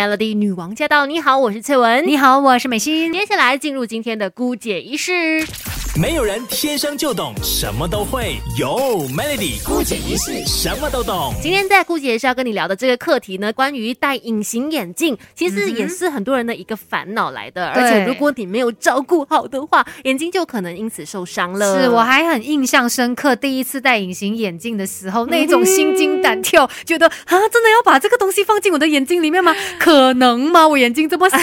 Melody 女王驾到！你好，我是翠文。你好，我是美心。接下来进入今天的姑姐仪式。没有人天生就懂什么都会，有 Melody 姑姐仪式什么都懂。今天在姑姐是要跟你聊的这个课题呢，关于戴隐形眼镜，其实也是很多人的一个烦恼来的。而且如果你没有照顾好的话，眼睛就可能因此受伤了。是我还很印象深刻，第一次戴隐形眼镜的时候，那种心惊胆跳，觉得啊，真的要把这个东西放进我的眼睛里面吗？可能吗？我眼睛这么小。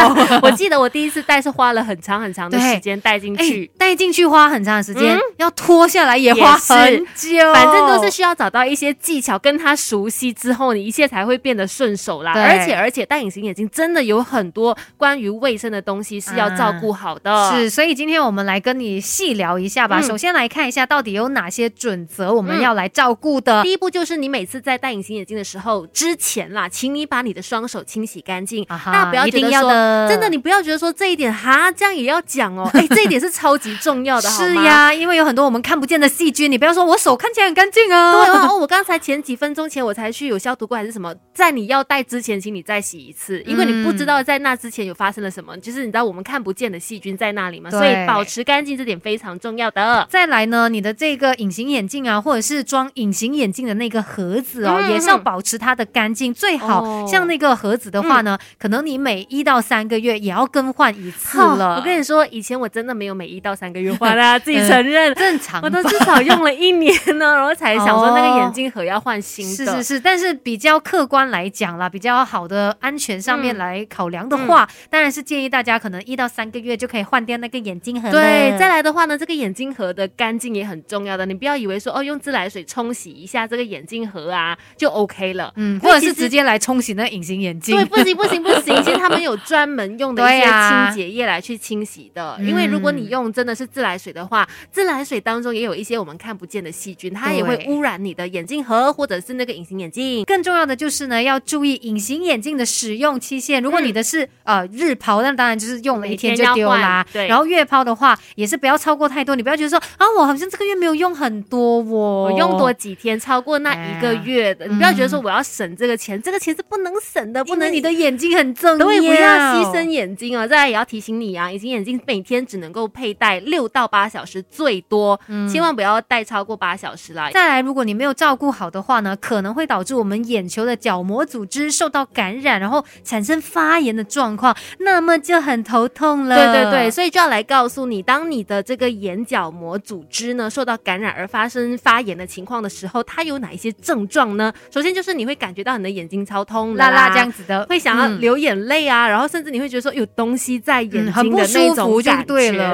我记得我第一次戴是花了很长很长的时间戴进去。戴进去花很长的时间，要脱下来也花很久，反正都是需要找到一些技巧，跟他熟悉之后，你一切才会变得顺手啦。而且而且戴隐形眼镜真的有很多关于卫生的东西是要照顾好的。是，所以今天我们来跟你细聊一下吧。首先来看一下到底有哪些准则我们要来照顾的。第一步就是你每次在戴隐形眼镜的时候之前啦，请你把你的双手清洗干净。大家不要觉得说真的，你不要觉得说这一点哈，这样也要讲哦。哎，这一点是超级重要的，是。呀，因为有很多我们看不见的细菌，你不要说我手看起来很干净啊。对哦，我刚才前几分钟前我才去有消毒过还是什么，在你要戴之前，请你再洗一次，因为你不知道在那之前有发生了什么，就是你知道我们看不见的细菌在那里嘛，所以保持干净这点非常重要的。再来呢，你的这个隐形眼镜啊，或者是装隐形眼镜的那个盒子哦，也是要保持它的干净，最好像那个盒子的话呢，可能你每一到三个月也要更换一次了。我跟你说，以前我真的没有每一到三个月换啊。自己承认正常，我都至少用了一年呢，然后才想说那个眼镜盒要换新的。是是是，但是比较客观来讲啦，比较好的安全上面来考量的话，当然是建议大家可能一到三个月就可以换掉那个眼镜盒。对，再来的话呢，这个眼镜盒的干净也很重要的，你不要以为说哦用自来水冲洗一下这个眼镜盒啊就 OK 了，嗯，或者是直接来冲洗那隐形眼镜。对，不行不行不行，其实他们有专门用的一些 清洁液来去清洗的，因为如果你用真的是自来水的话。自来水当中也有一些我们看不见的细菌，它也会污染你的眼镜盒或者是那个隐形眼镜。更重要的就是呢，要注意隐形眼镜的使用期限。如果你的是呃日抛，那当然就是用了一天就丢啦。对。然后月抛的话，也是不要超过太多。你不要觉得说啊，我好像这个月没有用很多，我用多几天，超过那一个月的，你不要觉得说我要省这个钱，这个钱是不能省的，不能你的眼睛很重要，不要牺牲眼睛啊。再来也要提醒你啊，隐形眼镜每天只能够佩戴六到八小时。最多，千万不要戴超过八小时啦。再来，如果你没有照顾好的话呢，可能会导致我们眼球的角膜组织受到感染，然后产生发炎的状况，那么就很头痛了。对对对，所以就要来告诉你，当你的这个眼角膜组织呢受到感染而发生发炎的情况的时候，它有哪一些症状呢？首先就是你会感觉到你的眼睛超痛、啦啦这样子的，会想要流眼泪啊，然后甚至你会觉得说有东西在眼睛的那种感觉。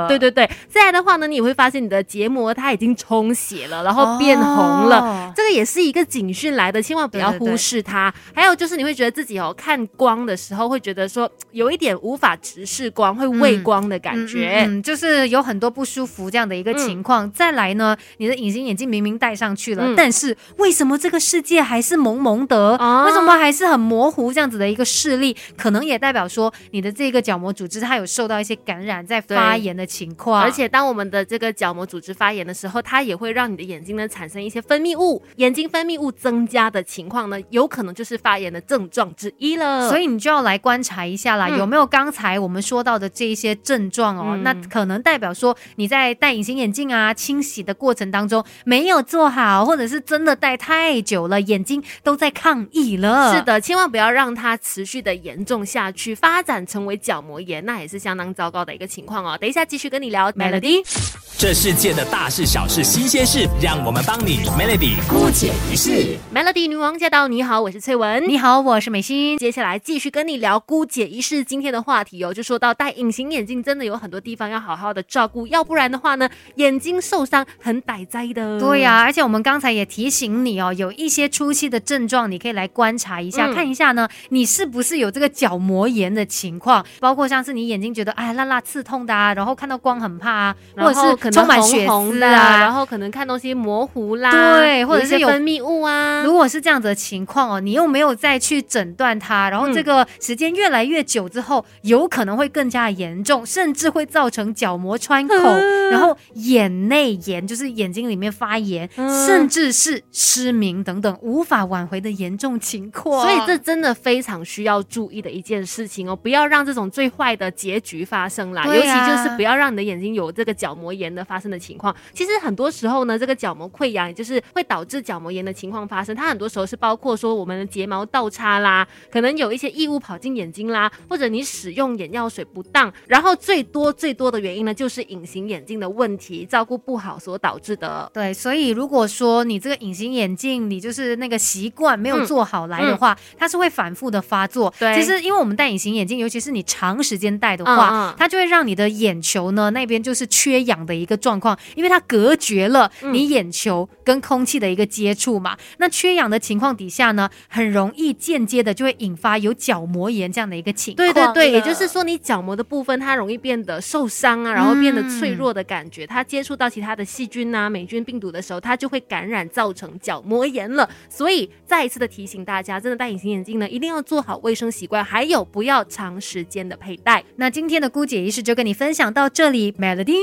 对对对，再来的话呢，你也会发现你的结膜它已经充血了，然后变红了，这个也是一个警讯来的，千万不要忽视它。还有就是你会觉得自己哦看光的时候会觉得说有一点无法直视光，会畏光的感觉，嗯，就是有很多不舒服这样的一个情况。再来呢，你的隐形眼镜明明戴上去了，但是为什么这个世界还是蒙蒙的？为什么还是很模糊这样子的一个视力？可能也代表说你的这个角膜组织它有受到一些感染，在发炎的情况。而且当我们的这个角膜组织发炎的时候，它也会让你的眼睛呢产生一些分泌物，眼睛分泌物增加的情况呢，有可能就是发炎的症状之一了。所以你就要来观察一下啦，有没有刚才我们说到的这一些症状哦？那可能代表说你在戴隐形眼镜啊清洗的过程当中没有做好，或者是真的戴太久了，眼睛都在抗议了。是的，千万不要让它持续的严重下去，发展成为角膜炎，那也是相当糟糕的一个情况哦。等一下继续跟你聊 Melody，这世界的大事小事新鲜事，让我们帮你 Melody 姑解一世。Melody 女王驾到！你好，我是翠文。你好，我是美心。接下来继续跟你聊姑解一世今天的话题哦，就说到戴隐形眼镜真的有很多地方要好好的照顾，要不然的话呢，眼睛受伤很歹灾的。对呀，而且我们刚才也提醒你哦，有一些初期的症状，你可以来观察一下，看一下呢，你是不是有这个角膜炎的情况，包括像是你眼睛觉得哎辣辣刺痛的啊，然后看到光很怕啊，或者是充满血丝啊，然后可能看东西模糊啦，对，或者是有分泌物啊。如果是这样子的情况哦，你又没有再去诊断它，然后这个时间越来越久之后，有可能会更加严重，甚至会造成角膜穿孔，然后眼内炎，就是眼睛里面发炎，甚至是失明等等无法挽回的严重情况。所以这真的非常需要注意的一件事情哦，不要让这种最坏的结局发生啦。尤其就是不要让你的眼睛有这个角膜炎的发生的情况。其实很多时候呢，这个角膜溃疡也就是会导致角膜炎的情况发生。它很多时候是包括说我们的睫毛倒插啦，可能有一些异物跑进眼睛啦，或者你使用眼药水不当，然后最多最多的原因呢，就是隐形眼镜的问题照顾不好所导致的。对，所以如果说你这个隐形眼镜，你就是那个习惯没有做好来的话，它是会反复的发作。对，其实因为我们戴隐形眼镜，尤其是你长时间戴的话，它就会让你的眼球呢那边就是缺氧的一个状况，因为它隔绝了你眼球跟空气的一个接触嘛。那缺氧的情况底下呢，很容易间接的就会引发有角膜炎这样的一个情况。对对对，也就是说你角膜的部分它容易变得受伤啊，然后变得脆弱的感觉，它接触到其他的细菌啊、霉菌、病毒的时候，它就会感染，造成角膜炎了。所以再一次的提醒大家，真的戴隐形眼镜呢，一定要做好卫生习惯，还有不要长时间的佩戴。那今天的姑姐仪式就跟你分享到这里，Melody。